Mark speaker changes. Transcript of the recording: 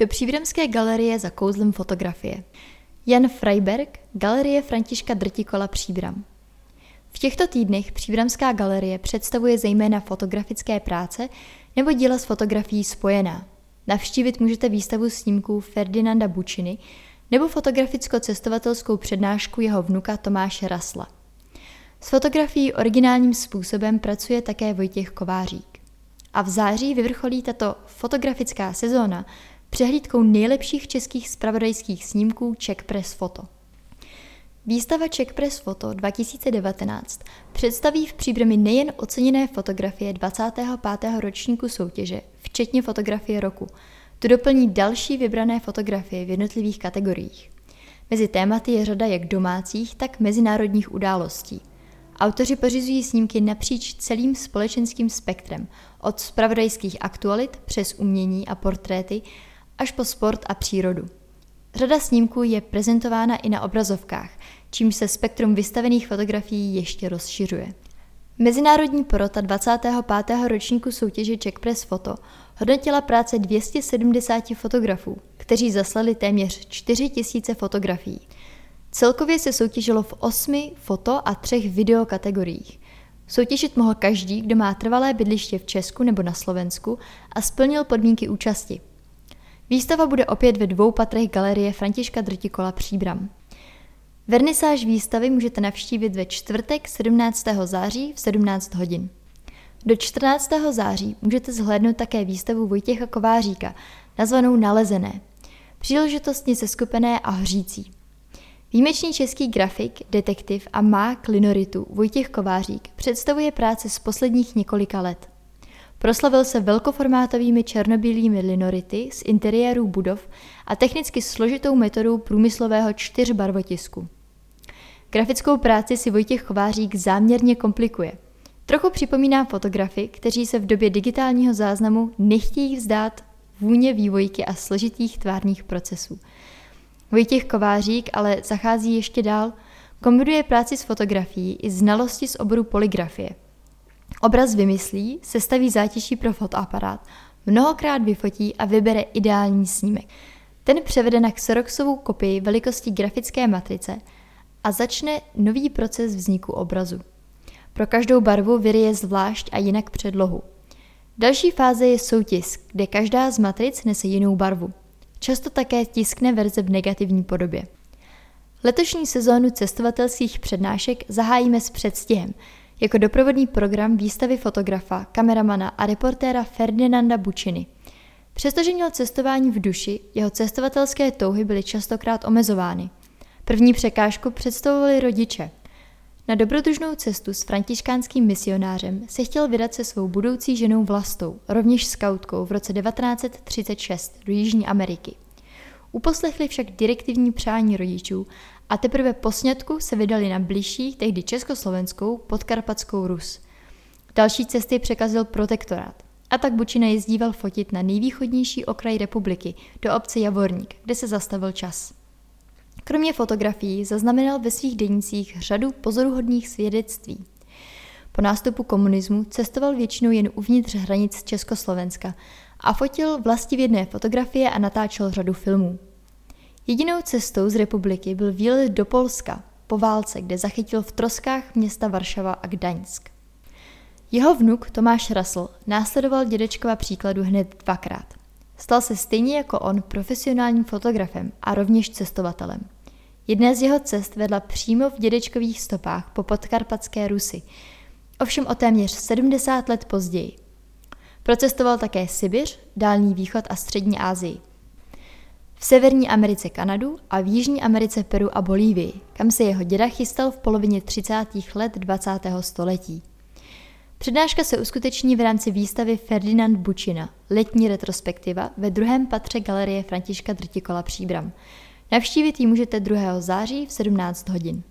Speaker 1: do Příbramské galerie za kouzlem fotografie. Jan Freiberg, Galerie Františka Drtikola Příbram. V těchto týdnech Příbramská galerie představuje zejména fotografické práce nebo díla s fotografií spojená. Navštívit můžete výstavu snímků Ferdinanda Bučiny nebo fotograficko-cestovatelskou přednášku jeho vnuka Tomáše Rasla. S fotografií originálním způsobem pracuje také Vojtěch Kovářík. A v září vyvrcholí tato fotografická sezóna přehlídkou nejlepších českých spravodajských snímků Czech Press Photo. Výstava Czech Press Photo 2019 představí v příbrami nejen oceněné fotografie 25. ročníku soutěže, včetně fotografie roku, tu doplní další vybrané fotografie v jednotlivých kategoriích. Mezi tématy je řada jak domácích, tak mezinárodních událostí. Autoři pořizují snímky napříč celým společenským spektrem, od spravodajských aktualit přes umění a portréty až po sport a přírodu. Řada snímků je prezentována i na obrazovkách, čímž se spektrum vystavených fotografií ještě rozšiřuje. Mezinárodní porota 25. ročníku soutěže Czech Press Photo hodnotila práce 270 fotografů, kteří zaslali téměř 4000 fotografií. Celkově se soutěžilo v osmi foto a třech video kategoriích. Soutěžit mohl každý, kdo má trvalé bydliště v Česku nebo na Slovensku a splnil podmínky účasti. Výstava bude opět ve dvou patrech galerie Františka Drtikola Příbram. Vernisáž výstavy můžete navštívit ve čtvrtek 17. září v 17 hodin. Do 14. září můžete zhlédnout také výstavu Vojtěcha Kováříka, nazvanou Nalezené, příležitostně seskupené a hřící. Výjimečný český grafik, detektiv a mák linoritu Vojtěch Kovářík představuje práce z posledních několika let. Proslavil se velkoformátovými černobílými linority z interiérů budov a technicky složitou metodou průmyslového čtyřbarvotisku. Grafickou práci si Vojtěch Kovářík záměrně komplikuje. Trochu připomíná fotografy, kteří se v době digitálního záznamu nechtějí vzdát vůně vývojky a složitých tvárních procesů. Vojtěch Kovářík ale zachází ještě dál, kombinuje práci s fotografií i znalosti z oboru poligrafie. Obraz vymyslí, sestaví zátěží pro fotoaparát, mnohokrát vyfotí a vybere ideální snímek. Ten převede na Xeroxovou kopii velikosti grafické matrice a začne nový proces vzniku obrazu. Pro každou barvu vyryje zvlášť a jinak předlohu. Další fáze je soutisk, kde každá z matric nese jinou barvu. Často také tiskne verze v negativní podobě. Letošní sezónu cestovatelských přednášek zahájíme s předstihem, jako doprovodný program výstavy fotografa, kameramana a reportéra Ferdinanda Bučiny. Přestože měl cestování v duši, jeho cestovatelské touhy byly častokrát omezovány. První překážku představovali rodiče. Na dobrodružnou cestu s františkánským misionářem se chtěl vydat se svou budoucí ženou Vlastou, rovněž skautkou v roce 1936 do Jižní Ameriky. Uposlechli však direktivní přání rodičů a teprve po sňatku se vydali na blížší, tehdy československou, podkarpatskou Rus. Další cesty překazil protektorát. A tak Bučina jezdíval fotit na nejvýchodnější okraj republiky, do obce Javorník, kde se zastavil čas. Kromě fotografií zaznamenal ve svých denících řadu pozoruhodných svědectví. Po nástupu komunismu cestoval většinou jen uvnitř hranic Československa a fotil vlastivědné fotografie a natáčel řadu filmů. Jedinou cestou z republiky byl výlet do Polska po válce, kde zachytil v troskách města Varšava a Gdaňsk. Jeho vnuk Tomáš Rasl následoval dědečkova příkladu hned dvakrát. Stal se stejně jako on profesionálním fotografem a rovněž cestovatelem. Jedna z jeho cest vedla přímo v dědečkových stopách po podkarpatské Rusy, ovšem o téměř 70 let později. Procestoval také Sibiř, Dálný východ a Střední Asii. V Severní Americe Kanadu a v Jižní Americe Peru a Bolívii, kam se jeho děda chystal v polovině 30. let 20. století. Přednáška se uskuteční v rámci výstavy Ferdinand Bučina, letní retrospektiva ve druhém patře Galerie Františka Drtikola Příbram. Navštívit ji můžete 2. září v 17 hodin.